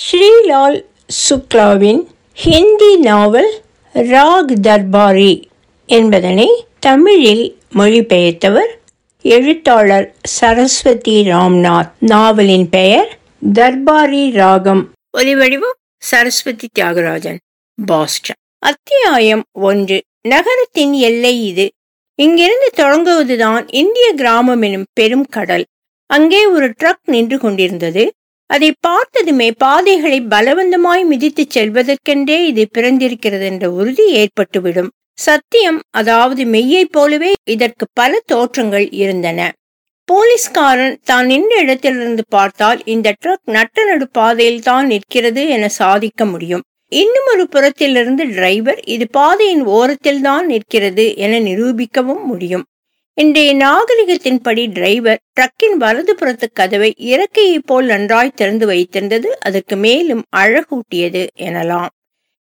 ஸ்ரீலால் சுக்லாவின் ஹிந்தி நாவல் ராக் தர்பாரி என்பதனை தமிழில் மொழிபெயர்த்தவர் எழுத்தாளர் சரஸ்வதி ராம்நாத். நாவலின் பெயர் தர்பாரி ராகம். ஒலிவடிவம் சரஸ்வதி தியாகராஜன் பாஸ்டன். அத்தியாயம் ஒன்று. நகரத்தின் எல்லை இது. இங்கிருந்து தொடங்குவதுதான் இந்திய கிராமம் எனும் பெரும் கடல். அங்கே ஒரு ட்ரக் நின்று கொண்டிருந்தது. அதை பார்த்ததுமே பாதைகளை பலவந்தமாய் மிதித்துச் செல்வதற்கென்றே இது பிறந்திருக்கிறது என்ற உறுதி ஏற்பட்டுவிடும். சத்தியம் அதாவது மெய்யைப் போலவே இதற்கு பல தோற்றங்கள் இருந்தன. போலீஸ்காரன் தான் நின்ற இடத்திலிருந்து பார்த்தால் இந்த ட்ரக் நட்ட நடு பாதையில் தான் நிற்கிறது என சாதிக்க முடியும். இன்னும் ஒரு புறத்திலிருந்து டிரைவர் இது பாதையின் ஓரத்தில் தான் நிற்கிறது என நிரூபிக்கவும் முடியும். இன்றைய நாகரிகத்தின்படி டிரைவர் ட்ரக்கின் வலது புறத்து கதவை இறக்கையைப் போல் நன்றாய் திறந்து வைத்திருந்தது அதற்கு மேலும் அழகூட்டியது எனலாம்.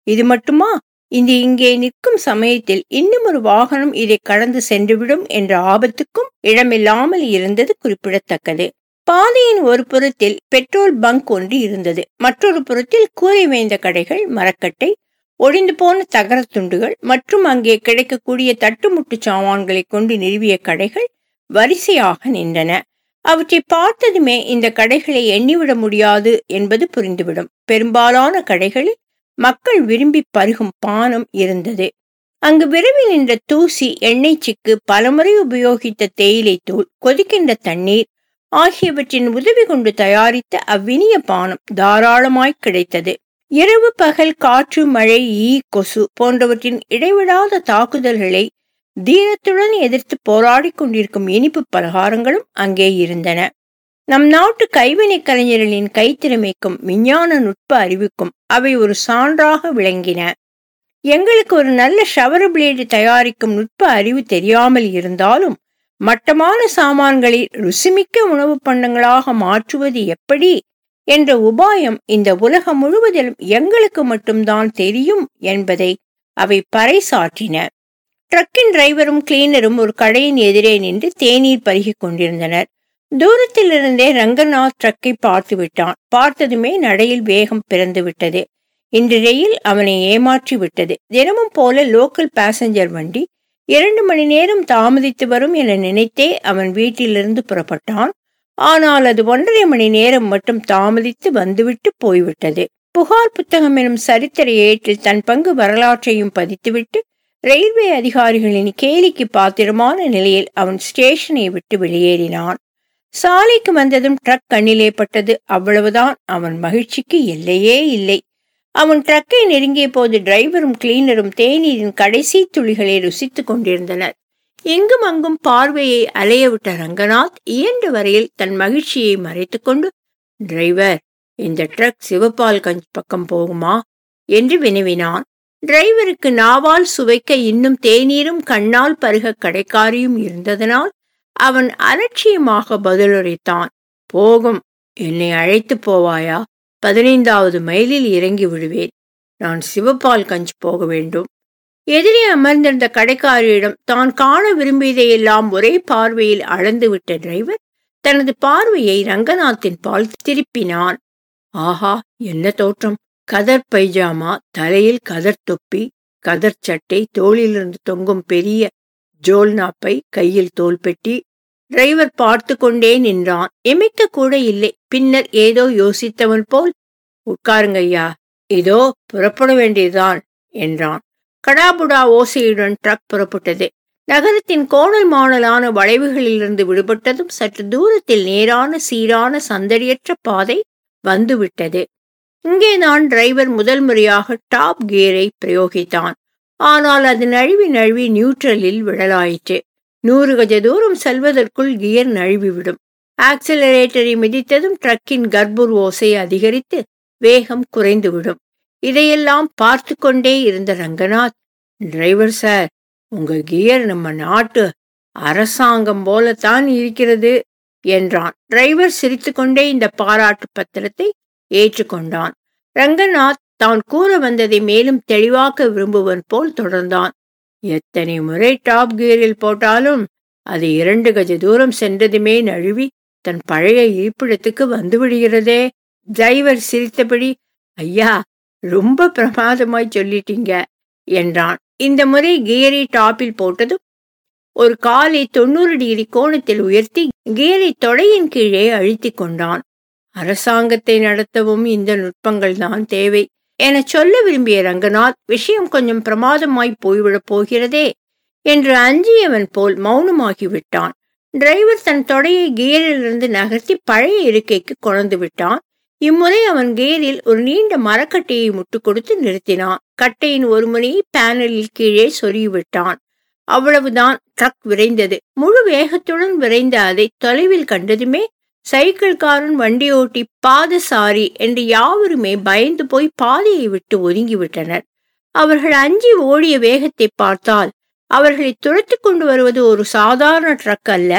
இது மட்டுமா? இந்த இங்கே நிற்கும் சமயத்தில் இன்னும் ஒரு வாகனம் இதை கடந்து சென்றுவிடும் என்ற ஆபத்துக்கும் இடமில்லாமல் இருந்தது குறிப்பிடத்தக்கது. பாதையின் ஒரு புறத்தில் பெட்ரோல் பங்க் ஒன்று இருந்தது. மற்றொரு புறத்தில் கூரை வேந்த கடைகள் மரக்கட்டை ஒழிந்து போன தகரத் துண்டுகள் மற்றும் அங்கே கிடைக்கக்கூடிய தட்டுமுட்டு சாமான்களை கொண்டு நிறுவிய கடைகள் வரிசையாக நின்றன. அவற்றை பார்த்ததுமே இந்த கடைகளை எண்ணிவிட முடியாது என்பது புரிந்துவிடும். பெரும்பாலான கடைகளில் மக்கள் விரும்பி பருகும் பானம் இருந்தது. அங்கு விரைவில் நின்ற தூசி எண்ணெய் சிக்கு பலமுறை உபயோகித்த தேயிலை தூள் கொதிக்கின்ற தண்ணீர் ஆகியவற்றின் உதவி கொண்டு தயாரித்த அவ்வினிய பானம் தாராளமாய் கிடைத்தது. இரவு பகல் காற்று மழை ஈ கொசு போன்றவற்றின் இடைவிடாத தாக்குதல்களை தீரத்துடன் எதிர்த்து போராடி கொண்டிருக்கும் இனிப்பு பலகாரங்களும் அங்கே இருந்தன. நம் நாட்டு கைவினை கலைஞர்களின் கைத்திறமைக்கும் விஞ்ஞான நுட்ப அறிவுக்கும் அவை ஒரு சான்றாக விளங்கின. எங்களுக்கு ஒரு நல்ல ஷவர் பிளேடு தயாரிக்கும் நுட்ப அறிவு தெரியாமல் இருந்தாலும் மட்டமான சாமான்களில் ருசிமிக்க உணவு பண்டங்களாக மாற்றுவது எப்படி? என்ற உபாயம் இந்த உலகம் முழுவதிலும் எங்களுக்கு மட்டும்தான் தெரியும் என்பதை அவை பறைசாற்றின. ட்ரக்கின் டிரைவரும் கிளீனரும் ஒரு கடையின் எதிரே நின்று தேநீர் பருகி கொண்டிருந்தனர். தூரத்திலிருந்தே ரங்கநாத் ட்ரக்கை பார்த்து விட்டான். பார்த்ததுமே நடையில் வேகம் பிறந்து விட்டது. இன்று ரயில் அவனை ஏமாற்றி விட்டது. தினமும் போல லோக்கல் பேசஞ்சர் வண்டி இரண்டு மணி நேரம் தாமதித்து வரும் என நினைத்தே அவன் வீட்டிலிருந்து புறப்பட்டான். ஆனால் அது ஒன்றரை மணி நேரம் மட்டும் தாமதித்து வந்துவிட்டு போய்விட்டது. புகார் புத்தகம் எனும் சரித்திர ஏற்றில் தன் பங்கு வரலாற்றையும் பதித்துவிட்டு ரயில்வே அதிகாரிகளின் கேலிக்கு பாத்திரமான நிலையில் அவன் ஸ்டேஷனை விட்டு வெளியேறினான். சாலைக்கு வந்ததும் ட்ரக் கண்ணிலே பட்டது. அவ்வளவுதான். அவன் மகிழ்ச்சிக்கு எல்லையே இல்லை. அவன் ட்ரக்கை நெருங்கிய போது டிரைவரும் கிளீனரும் தேநீரின் கடைசி துளிகளை ருசித்துக் கொண்டிருந்தனர். எங்கும் அங்கும் பார்வையை அலையவிட்ட ரங்கநாத் இயன்ற வரையில் தன் மகிழ்ச்சியை மறைத்துக்கொண்டு டிரைவர் இந்த ட்ரக் சிவபால்கஞ்ச் பக்கம் போகுமா? என்று வினவினான். டிரைவருக்கு நாவால் சுவைக்க இன்னும் தேநீரும் கண்ணால் பருக கடைக்காரியும் இருந்ததனால் அவன் அலட்சியமாக பதிலுரைத்தான் போகும் என்னை அழைத்து போவாயா? பதினைந்தாவது மைலில் இறங்கி விடுவேன். நான் சிவபால் கஞ்ச் போக வேண்டும். எதிரே அமர்ந்திருந்த கடைக்காரியிடம் தான் காண விரும்பியதையெல்லாம் ஒரே பார்வையில் அளந்துவிட்ட டிரைவர் தனது பார்வையை ரங்கநாத்தின் பால் திருப்பினான். ஆஹா என்ன தோற்றம். கதர் பைஜாமா தலையில் கதர் தொப்பி கதர் சட்டை தோளிலிருந்து தொங்கும் பெரிய ஜோல்னாப்பை கையில் தோள்பெட்டி டிரைவர் பார்த்து கொண்டே நின்றான். இமைக்க கூட இல்லை. பின்னர் ஏதோ யோசித்தவன் போல் உட்காருங்கய்யா. இதோ புறப்பட வேண்டியதுதான் என்றான். கடாபுடா ஓசையுடன் ட்ரக் புறப்பட்டது. நகரத்தின் கோணல் மாணலான வளைவுகளிலிருந்து விடுபட்டதும் சற்று தூரத்தில் நேரான சீரான சந்தடியற்ற பாதை வந்துவிட்டது. இங்கே நான் டிரைவர் முதல் முறையாக டாப் கியரை பிரயோகித்தான். ஆனால் அது நழுவி நழுவி நியூட்ரலில் விடலாயிற்று நூறு கஜ தூரம் செல்வதற்குள் கியர் நழுவிவிடும். ஆக்சிலரேட்டரை மிதித்ததும் ட்ரக்கின் கர்ப்பூர் ஓசை அதிகரித்து வேகம் குறைந்துவிடும். இதையெல்லாம் பார்த்து கொண்டே இருந்த ரங்கநாத் டிரைவர் சார் உங்க கியர் நம்ம நாட்டு அரசாங்கம் போலத்தான் இருக்கிறது என்றான். டிரைவர் சிரித்துக்கொண்டே இந்த பாராட்டு பத்திரத்தை ஏற்றுக்கொண்டான். ரங்கநாத் தான் கூற வந்ததை மேலும் தெளிவாக்க விரும்புவன் போல் தொடர்ந்தான். எத்தனை முறை டாப் கியரில் போட்டாலும் அது இரண்டு கஜ தூரம் சென்றதுமே நழுவி தன் பழைய இருப்பிடத்துக்கு வந்துவிடுகிறதே டிரைவர் சிரித்தபடி ஐயா ரொம்ப பிரமாதமாய் சொல்லிட்டீங்க என்றான். இந்த முறை கியரை டாப்பில் போட்டதும் ஒரு காலை தொண்ணூறு டிகிரி கோணத்தில் உயர்த்தி கியரை தொடையின் கீழே அழுத்தி கொண்டான். அரசாங்கத்தை நடத்தவும் இந்த நுட்பங்கள் தான் தேவை என சொல்ல விரும்பிய ரங்கநாத் விஷயம் கொஞ்சம் பிரமாதமாய் போய்விடப் போகிறதே என்று அஞ்சியவன் போல் மௌனமாகி விட்டான் டிரைவர் தன் தொடையை கியரிலிருந்து நகர்த்தி பழைய இருக்கைக்கு கொணர்ந்து விட்டான். இம்முறை அவன் கேரில் ஒரு நீண்ட மரக்கட்டையை முட்டு கொடுத்து நிறுத்தினான். கட்டையின் ஒரு முனையை பேனலில் கீழே சொருகிவிட்டான். அவ்வளவுதான் ட்ரக் விரைந்தது. முழு வேகத்துடன் விரைந்த அதை தொலைவில் கண்டதுமே சைக்கிள்காரன் வண்டி ஓட்டி பாதசாரி என்று யாவருமே பயந்து போய் பாதையை விட்டு ஒதுங்கிவிட்டனர். அவர்கள் அஞ்சி ஓடிய வேகத்தை பார்த்தால் அவர்களை துரத்து கொண்டு வருவது ஒரு சாதாரண ட்ரக் அல்ல.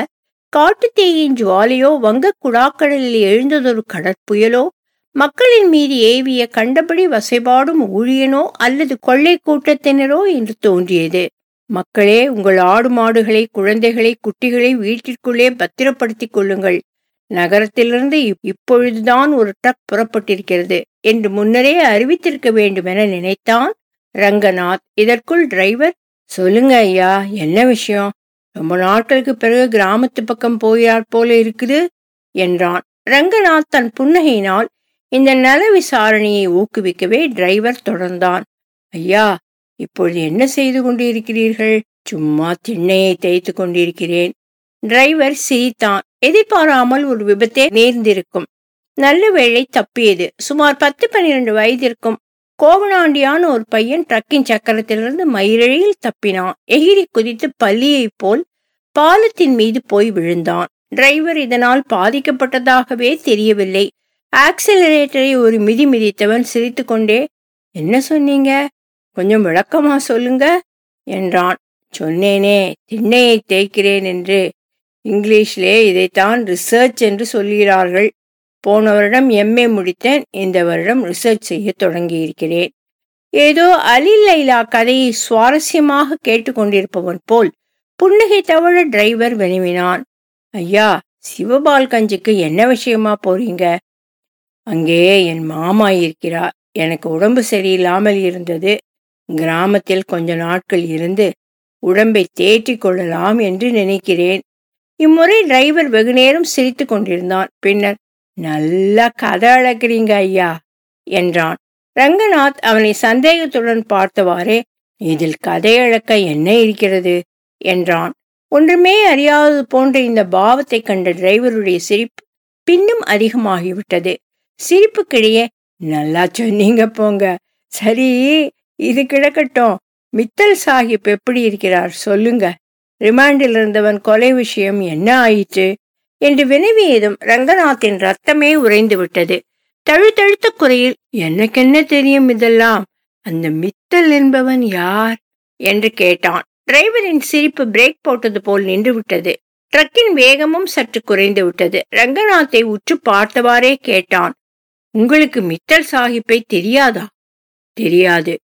காட்டுத்தேயின் ஜுவாலையோ வங்கக் குடாக்கடலில் எழுந்ததொரு கடற்புயலோ மக்களின் மீது ஏவிய கண்டபடி வசைபாடும் ஊழியனோ அல்லது கொள்ளை கூட்டத்தினரோ என்று தோன்றியது. மக்களே உங்கள் ஆடு மாடுகளை குழந்தைகளை குட்டிகளை வீட்டிற்குள்ளே பத்திரப்படுத்திக் கொள்ளுங்கள். நகரத்திலிருந்து இப்பொழுதுதான் ஒரு ட்ரக் புறப்பட்டிருக்கிறது என்று முன்னரே அறிவித்திருக்க வேண்டும் என நினைத்தான் ரங்கநாத். இதற்குள் டிரைவர் சொல்லுங்க ஐயா என்ன விஷயம்? ரொம்ப நாட்களுக்கு பிறகு கிராமத்து பக்கம் போகிறார் போல இருக்குது என்றான். ரங்கநாத் தன் புன்னகையினால் இந்த நல விசாரணையை ஊக்குவிக்கவே டிரைவர் தொடர்ந்தான். ஐயா இப்பொழுது என்ன செய்து கொண்டிருக்கிறீர்கள்? சும்மா திண்ணையை தேய்த்து கொண்டிருக்கிறேன். டிரைவர் சிரித்தான். எதிர்பாராமல் ஒரு விபத்தே நேர்ந்திருக்கும். நல்ல வேளை தப்பியது. சுமார் பத்து பன்னிரண்டு வயதிற்கும் கோவனாண்டியான ஒரு பையன் ட்ரக்கின் சக்கரத்திலிருந்து மயிரழியில் தப்பினான். எகிரி குதித்து பள்ளியைப் போல் பாலத்தின் மீது போய் விழுந்தான். டிரைவர் இதனால் பாதிக்கப்பட்டதாகவே தெரியவில்லை. ஆக்சிலரேட்டரை ஒரு மிதி மிதித்தவன் சிரித்துக்கொண்டே என்ன சொன்னீங்க? கொஞ்சம் விளக்கமா சொல்லுங்க என்றான். சொன்னேனே திண்ணையை தேய்க்கிறேன் என்று. இங்கிலீஷிலே இதைத்தான் ரிசர்ச் என்று சொல்கிறார்கள். போன வருடம் எம்ஏ முடித்தேன். இந்த வருடம் ரிசர்ச் செய்ய தொடங்கியிருக்கிறேன். ஏதோ அலில் லைலா கதையை சுவாரஸ்யமாக கேட்டுக்கொண்டிருப்பவன் போல் புன்னகை தவழ டிரைவர் வினவினான். ஐயா சிவபால்கஞ்சுக்கு என்ன விஷயமா போறீங்க? அங்கே என் மாமா இருக்கிறார். எனக்கு உடம்பு சரியில்லாமல் இருந்தது. கிராமத்தில் கொஞ்ச நாட்கள் இருந்து உடம்பை தேற்றிக் கொள்ளலாம் என்று நினைக்கிறேன். இம்முறை டிரைவர் வெகுநேரம் சிரித்து கொண்டிருந்தான். பின்னர் நல்லா கதை அழக்கிறீங்க ஐயா என்றான். ரங்கநாத் அவனை சந்தேகத்துடன் பார்த்தவாறே இதில் கதை அழக்க என்ன இருக்கிறது? என்றான். ஒன்றுமே அறியாதது போன்ற இந்த பாவத்தை கண்ட டிரைவருடைய சிரிப்பு பின்னும் அதிகமாகிவிட்டது. சிரிப்புக்கிடையே நல்லா சொன்னீங்க போங்க. சரி இது கிடக்கட்டும். மித்தல் சாஹிப் எப்படி இருக்கிறார் சொல்லுங்க. ரிமாண்டில் இருந்தவன் கொலை விஷயம் என்ன ஆயிற்று? என்று வினவியதும் ரங்கநாத்தின் ரத்தமே உறைந்து விட்டது தழுத்தழுத்த குறையில் எனக்கென்ன தெரியும் இதெல்லாம்? அந்த மித்தல் என்பவன் யார்? என்று கேட்டான். டிரைவரின் சிரிப்பு பிரேக் போட்டது போல் நின்று விட்டது ட்ரக்கின் வேகமும் சற்று குறைந்து விட்டது ரங்கநாத்தை உற்று பார்த்தவாறே கேட்டான். உங்களுக்கு மித்தல் சாஹிப்பை தெரியாதா? தெரியாது.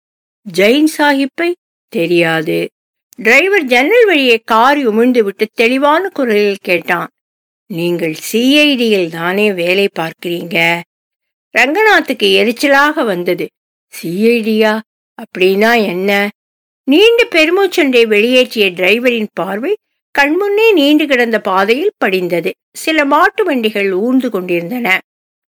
ஜெயின் சாஹிப்பை? தெரியாது. டிரைவர் ஜன்னல் வழியே கார் உமிழ்ந்து விட்டு தெளிவான குரலில் கேட்டான். நீங்கள் சிஐடியில் தானே வேலை பார்க்கிறீங்க? ரங்கநாத்துக்கு எரிச்சலாக வந்தது. சிஐடியா அப்படின்னா என்ன? நீண்ட பெருமூச்சொன்றை வெளியேற்றிய டிரைவரின் பார்வை கண்முன்னே நீண்டு கிடந்த பாதையில் படிந்தது. சில மாட்டு வண்டிகள் ஊர்ந்து கொண்டிருந்தன.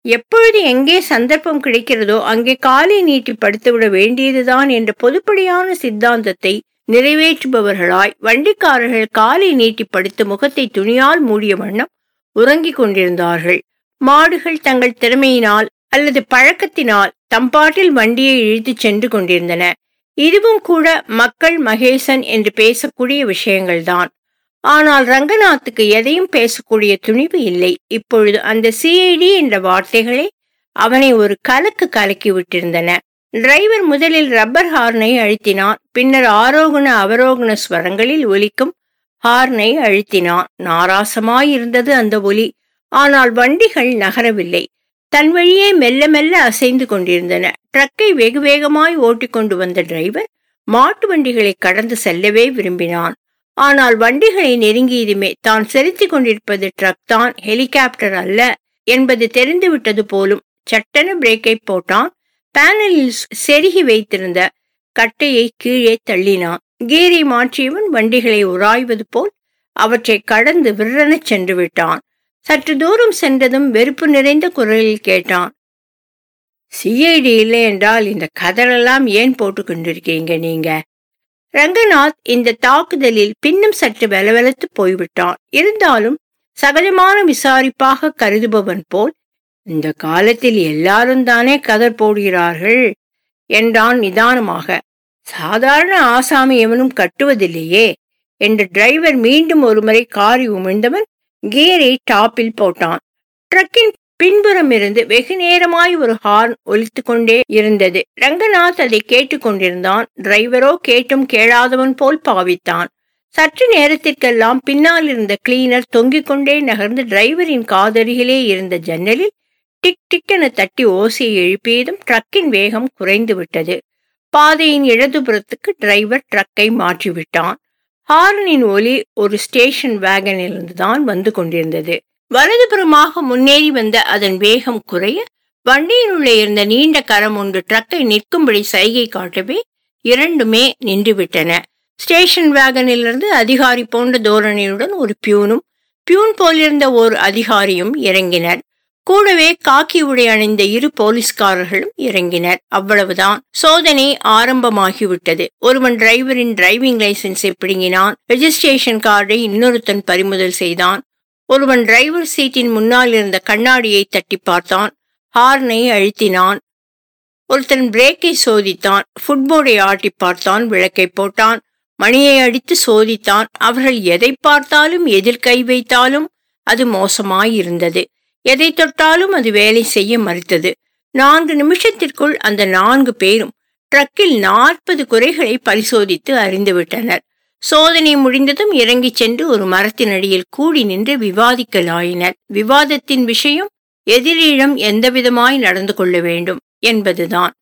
எப்பொழுது எங்கே சந்தர்ப்பம் கிடைக்கிறதோ அங்கே காலை நீட்டி படுத்துவிட வேண்டியதுதான் என்ற பொதுப்படியான சித்தாந்தத்தை நிறைவேற்றுபவர்களாய் வண்டிக்காரர்கள் காலை நீட்டி படுத்து முகத்தை துணியால் மூடிய வண்ணம் உறங்கிக் கொண்டிருந்தார்கள். மாடுகள் தங்கள் திறமையினால் அல்லது பழக்கத்தினால் தம்பாட்டில் வண்டியை இழுத்துச் சென்று கொண்டிருந்தன. இதுவும் கூட மக்கள் மகேசன் என்று பேசக்கூடிய விஷயங்கள்தான். ஆனால் ரங்கநாத்துக்கு எதையும் பேசக்கூடிய துணிவு இல்லை. இப்பொழுது அந்த சிஐடி என்ற வார்த்தைகளே அவனை ஒரு கலக்கு கலக்கி விட்டிருந்தன. டிரைவர் முதலில் ரப்பர் ஹார்னை அழுத்தினான். பின்னர் ஆரோகண அவரோகண ஸ்வரங்களில் ஒலிக்கும் ஹார்னை அழுத்தினான். நாராசமாயிருந்தது அந்த ஒலி. ஆனால் வண்டிகள் நகரவில்லை. தன் வழியே மெல்ல மெல்ல அசைந்து கொண்டிருந்தன. ட்ரக்கை வெகு வேகமாய் ஓட்டிக்கொண்டு வந்த டிரைவர் மாட்டு வண்டிகளை கடந்து செல்லவே விரும்பினான். ஆனால் வண்டிகளை நெருங்கியதுமே தான் செலுத்திக் கொண்டிருப்பது ட்ரக் தான் ஹெலிகாப்டர் அல்ல என்பது தெரிந்துவிட்டது போலும் சட்டென பிரேக்கை போட்டான். பேனலில் செருகி வைத்திருந்த கட்டையை கீழே தள்ளினான். கீரி மாற்றியவன் வண்டிகளை உராய்வது போல் அவற்றை கடந்து விற்றெனச் சென்று விட்டான் சற்று தூரம் சென்றதும் வெறுப்பு நிறைந்த குரலில் கேட்டான். சிஐடி இல்லை என்றால் இந்த கதறெல்லாம் ஏன் போட்டு கொண்டிருக்கீங்க நீங்க? ரங்கநாத் இந்த தாக்குதலில் பின்னும் சற்று வெலவெலத்து போய்விட்டான். இருந்தாலும் சகஜமான விசாரிப்பாக கருதுபவன் போல் இந்த காலத்தில் எல்லாரும் தானே கதர் போடுகிறார்கள்? என்றான் நிதானமாக. சாதாரண ஆசாமி எவனும் கட்டுவதில்லையே என்று டிரைவர் மீண்டும் ஒருமுறை காரி உமிழ்ந்தவன் கியரை டாப்பில் போட்டான். ட்ரக்கின் பின்புறம் இருந்து வெகு நேரமாய் ஒரு ஹார்ன் ஒலித்து கொண்டே இருந்தது. ரங்கநாத் அதை கேட்டுக்கொண்டிருந்தான் டிரைவரோ கேட்டும் கேளாதவன் போல் பாவித்தான். சற்று நேரத்திற்கெல்லாம் பின்னால் இருந்த கிளீனர் தொங்கிக் கொண்டே நகர்ந்து டிரைவரின் காதருகிலே இருந்த ஜன்னலில் டிக் டிக் என தட்டி ஓசையை எழுப்பியதும் ட்ரக்கின் வேகம் குறைந்து விட்டது பாதையின் இடதுபுறத்துக்கு டிரைவர் ட்ரக்கை மாற்றிவிட்டான். ஹாரனின் ஒலி ஒரு ஸ்டேஷன் வேகனிலிருந்து தான் வந்து கொண்டிருந்தது. வலதுபுறமாக முன்னேறி வந்த அதன் வேகம் குறைய வண்டியினுள்ளே இருந்த நீண்ட கரம் ஒன்று ட்ரக்கை நிற்கும்படி சைகை காட்டவே இரண்டுமே நின்றுவிட்டன. ஸ்டேஷன் வேகனிலிருந்து அதிகாரி போன்ற தோரணையுடன் ஒரு பியூனும் பியூன் போலிருந்த ஓர் அதிகாரியும் இறங்கினர். கூடவே காக்கி உடை அணிந்த இரு போலீஸ்காரர்களும் இறங்கினர். அவ்வளவுதான். சோதனை ஆரம்பமாகிவிட்டது. ஒருவன் டிரைவரின் டிரைவிங் லைசன்ஸை பிடுங்கினான். ரெஜிஸ்ட்ரேஷன் கார்டை இன்னொருத்தன் பறிமுதல் செய்தான். ஒருவன் டிரைவர் சீட்டின் முன்னால் இருந்த கண்ணாடியை தட்டி பார்த்தான். ஹார்னை அழுத்தினான். ஒருத்தன் பிரேக்கை சோதித்தான். ஃபுட்போர்டை ஆட்டி பார்த்தான். விளக்கை போட்டான். மணியை அடித்து சோதித்தான். அவர்கள் எதை பார்த்தாலும் எதிர் கை வைத்தாலும் அது மோசமாயிருந்தது. எதை தொட்டாலும் அது வேலை செய்ய மறுத்தது. நான்கு நிமிஷத்திற்குள் அந்த நான்கு பேரும் ட்ரக்கில் நாற்பது குறைகளை பரிசோதித்து அறிந்துவிட்டனர் சோதனை முடிந்ததும் இறங்கிச் சென்று ஒரு மரத்தின் அடியில் கூடி நின்று விவாதிக்கலாயினர். விவாதத்தின் விஷயம் எதிரிடம் எந்தவிதமாய் நடந்து கொள்ள வேண்டும் என்பதுதான்.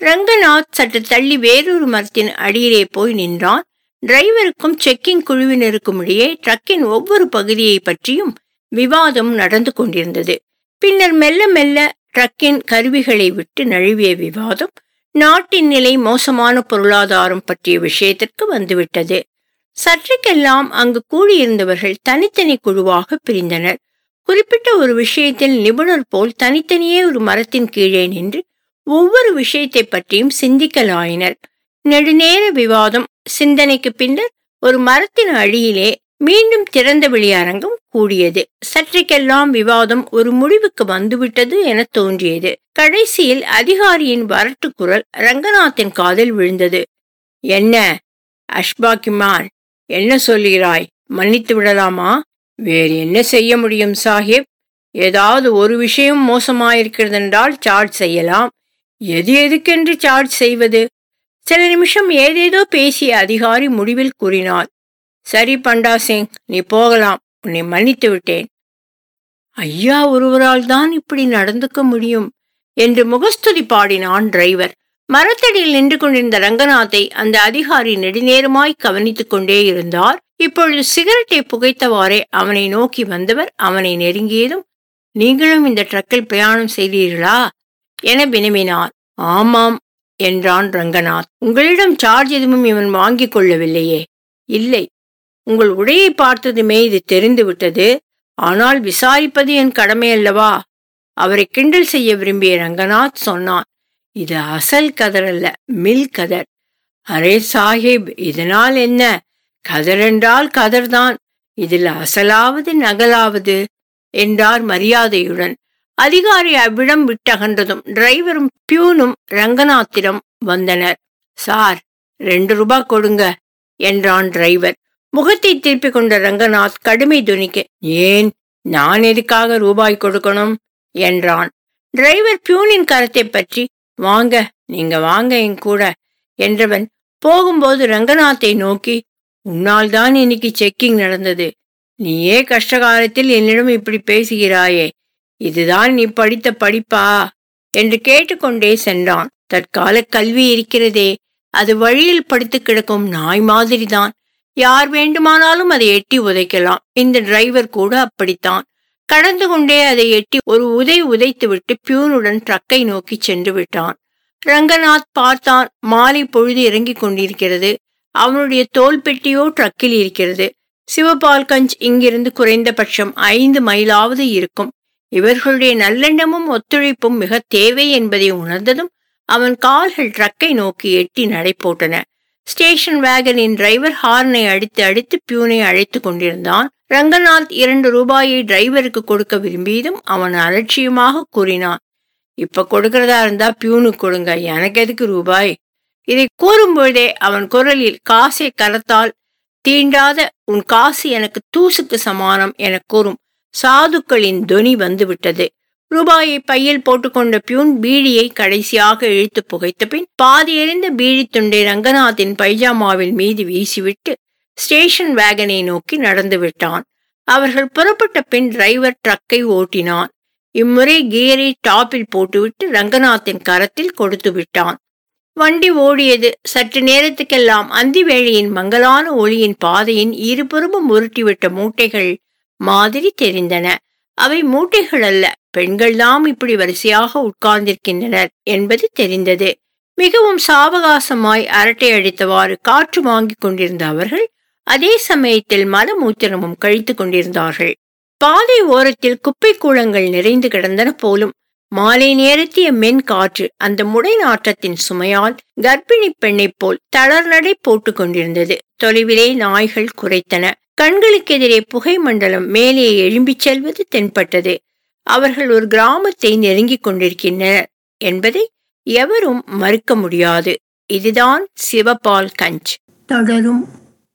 ரங்கநாத் சற்று தள்ளி வேறொரு மரத்தின் அடியிலே போய் நின்றான். டிரைவருக்கும் செக்கிங் குழுவினருக்கும் இடையே ட்ரக்கின் ஒவ்வொரு பகுதியை பற்றியும் விவாதம் நடந்து கொண்டிருந்தது. பின்னர் மெல்ல மெல்ல ட்ரக்கின் கருவிகளை விட்டு நழுவிய விவாதம் நாட்டின் நிலை மோசமான பொருளாதாரம் பற்றிய விஷயத்திற்கு வந்துவிட்டது. சற்றுக்கெல்லாம் அங்கு கூடியிருந்தவர்கள் தனித்தனி குழுவாக பிரிந்தனர். குறிப்பிட்ட ஒரு விஷயத்தில் நிபுணர் போல் தனித்தனியே ஒரு மரத்தின் கீழே நின்று ஒவ்வொரு விஷயத்தை பற்றியும் சிந்திக்கலாயினர். நெடுநேர விவாதம் சிந்தனைக்கு பின்னர் ஒரு மரத்தின் அடியிலே மீண்டும் திறந்த வெளி அரங்கம் கூடியது. சற்றைக்கெல்லாம் விவாதம் ஒரு முடிவுக்கு வந்துவிட்டது என தோன்றியது. கடைசியில் அதிகாரியின் வரட்டு குரல் ரங்கநாத்தின் காதில் விழுந்தது. என்ன? அஷ்பாக்கிமார் என்ன சொல்கிறாய்? மன்னித்து விடலாமா? வேறு என்ன செய்ய முடியும் சாஹிப்? ஏதாவது ஒரு விஷயம் மோசமாயிருக்கிறதென்றால் சார்ஜ் செய்யலாம். எது எதுக்கென்று சார்ஜ் செய்வது? சில நிமிஷம் ஏதேதோ பேசிய அதிகாரி முடிவில் கூறினார் சரி பண்டா சிங் நீ போகலாம். உன்னை மன்னித்து விட்டேன். ஐயா ஒருவரால் தான் இப்படி நடந்துக்க முடியும் என்று முகஸ்துதி பாடினான் டிரைவர். மரத்தடியில் நின்று கொண்டிருந்த ரங்கநாத்தை அந்த அதிகாரி நெடுநேரமாய் கவனித்துக் கொண்டே இருந்தார். இப்பொழுது சிகரெட்டை புகைத்தவாறே அவனை நோக்கி வந்தவர் அவனை நெருங்கியதும் நீங்களும் இந்த ட்ரக்கில் பிரயாணம் செய்தீர்களா? என வினவினார். ஆமாம் என்றான் ரங்கநாத். உங்களிடம் சார்ஜ் எதுவும் இவன் வாங்கிக் கொள்ளவில்லையே. இல்லை உங்கள் உடையை பார்த்ததுமே இது தெரிந்து விட்டது ஆனால் விசாரிப்பது என் கடமை அல்லவா? அவரை கிண்டல் செய்ய விரும்பிய ரங்கநாத் சொன்னான். இது அசல் கதர் அல்ல மில் கதர். அரே சாஹிப் இதனால் என்ன? கதர் என்றால் கதர்தான். இதில் அசலாவது நகலாவது என்றார் மரியாதையுடன். அதிகாரி அவ்விடம் விட்டகன்றதும் டிரைவரும் பியூனும் ரங்கநாத்திடம் வந்தனர். சார் ரெண்டு ரூபாய் கொடுங்க என்றான் டிரைவர். முகத்தை திருப்பிக் கொண்ட ரங்கநாத் கடுமை துணிக்கு ஏன்? நான் எதுக்காக ரூபாய் கொடுக்கணும்? என்றான். டிரைவர் பியூனின் கரத்தை பற்றி வாங்க நீங்க வாங்க என் கூட என்றவன் போகும்போது ரங்கநாத்தை நோக்கி உன்னால் தான் இன்னைக்கு செக்கிங் நடந்தது. நீயே கஷ்டகாலத்தில் என்னிடம் இப்படி பேசுகிறாயே. இதுதான் நீ படித்த படிப்பா? என்று கேட்டுக்கொண்டே சென்றான். தற்கால கல்வி இருக்கிறதே. அது வழியில் படுத்து கிடக்கும் நாய் மாதிரிதான். யார் வேண்டுமானாலும் அதை எட்டி உதைக்கலாம். இந்த டிரைவர் கூட அப்படித்தான். கடந்து கொண்டே அதை எட்டி ஒரு உதை உதைத்துவிட்டு பியூனுடன் ட்ரக்கை நோக்கி சென்று விட்டான். ரங்கநாத் பார்த்தான். மாலை பொழுது இறங்கிக் கொண்டிருக்கிறது. அவனுடைய தோல் பெட்டியோ ட்ரக்கில் இருக்கிறது. சிவபால்கஞ்ச் இங்கிருந்து குறைந்தபட்சம் ஐந்து மைலாவது இருக்கும். இவர்களுடைய நல்லெண்ணமும் ஒத்துழைப்பும் மிக தேவை என்பதை உணர்ந்ததும் அவன் கால்கள் ட்ரக்கை நோக்கி எட்டி நடை போட்டன. ஸ்டேஷன் வேகனின் டிரைவர் ஹார்னை அடித்து அடித்து பியூனை அழைத்து கொண்டிருந்தான். ரங்கநாத் இரண்டு ரூபாயை டிரைவருக்கு கொடுக்க விரும்பியதும் அவன் அலட்சியமாக கூறினான். இப்ப கொடுக்கறதா இருந்தா பியூனுக்கு கொடுங்க. எனக்கு எதுக்கு ரூபாய்? இதை கூறும்பொழுதே அவன் குரலில் காசை கரத்தால் தீண்டாத உன் காசு எனக்கு தூசுக்கு சமானம் என கூறும் சாதுக்களின் தொனி வந்துவிட்டது. ரூபாயை பையில் போட்டுக்கொண்ட பியூன் பீடியை கடைசியாக இழுத்து புகைத்த பின் பாதி எறிந்த பீடி துண்டை ரங்கநாத்தின் பைஜாமாவில் மீது வீசிவிட்டு ஸ்டேஷன் வேகனை நோக்கி நடந்து விட்டான். அவர்கள் புறப்பட்ட பின் டிரைவர் ட்ரக்கை ஓட்டினான். இம்முறை கியரை டாப்பில் போட்டுவிட்டு ரங்கநாத்தின் கரத்தில் கொடுத்து விட்டான். வண்டி ஓடியது. சற்று நேரத்துக்கெல்லாம் அந்தி வேளையின் மங்கலான ஒளியின் பாதையின் இருபுறமும் உருட்டிவிட்ட மூட்டைகள் மாதிரி தெரிந்தன. அவை மூட்டைகள் அல்ல பெண்கள்தாம் இப்படி வரிசையாக உட்கார்ந்திருக்கின்றனர் என்பது தெரிந்தது. மிகவும் சாவகாசமாய் அரட்டை அடித்தவாறு காற்று வாங்கி கொண்டிருந்த அவர்கள் அதே சமயத்தில் மலமூத்திரமும் கழித்து கொண்டிருந்தார்கள். பாதை ஓரத்தில் குப்பை கூளங்கள் நிறைந்து கிடந்தன போலும் மாலை நேரத்திய மென் காற்று அந்த முடை நாற்றத்தின் சுமையால் கர்ப்பிணி பெண்ணைப் போல் தளர்நடை போட்டுக் கொண்டிருந்தது. தொலைவிலே நாய்கள் குறைத்தன கண்களுக்கெதிரே புகை மண்டலம் மேலே எழும்பிச் செல்வது தென்பட்டது. அவர்கள் ஒரு கிராமத்தை நெருங்கிக் கொண்டிருக்கின்றனர் என்பதை எவரும் மறுக்க முடியாது. இதுதான் சிவபால் கஞ்ச். தொடரும்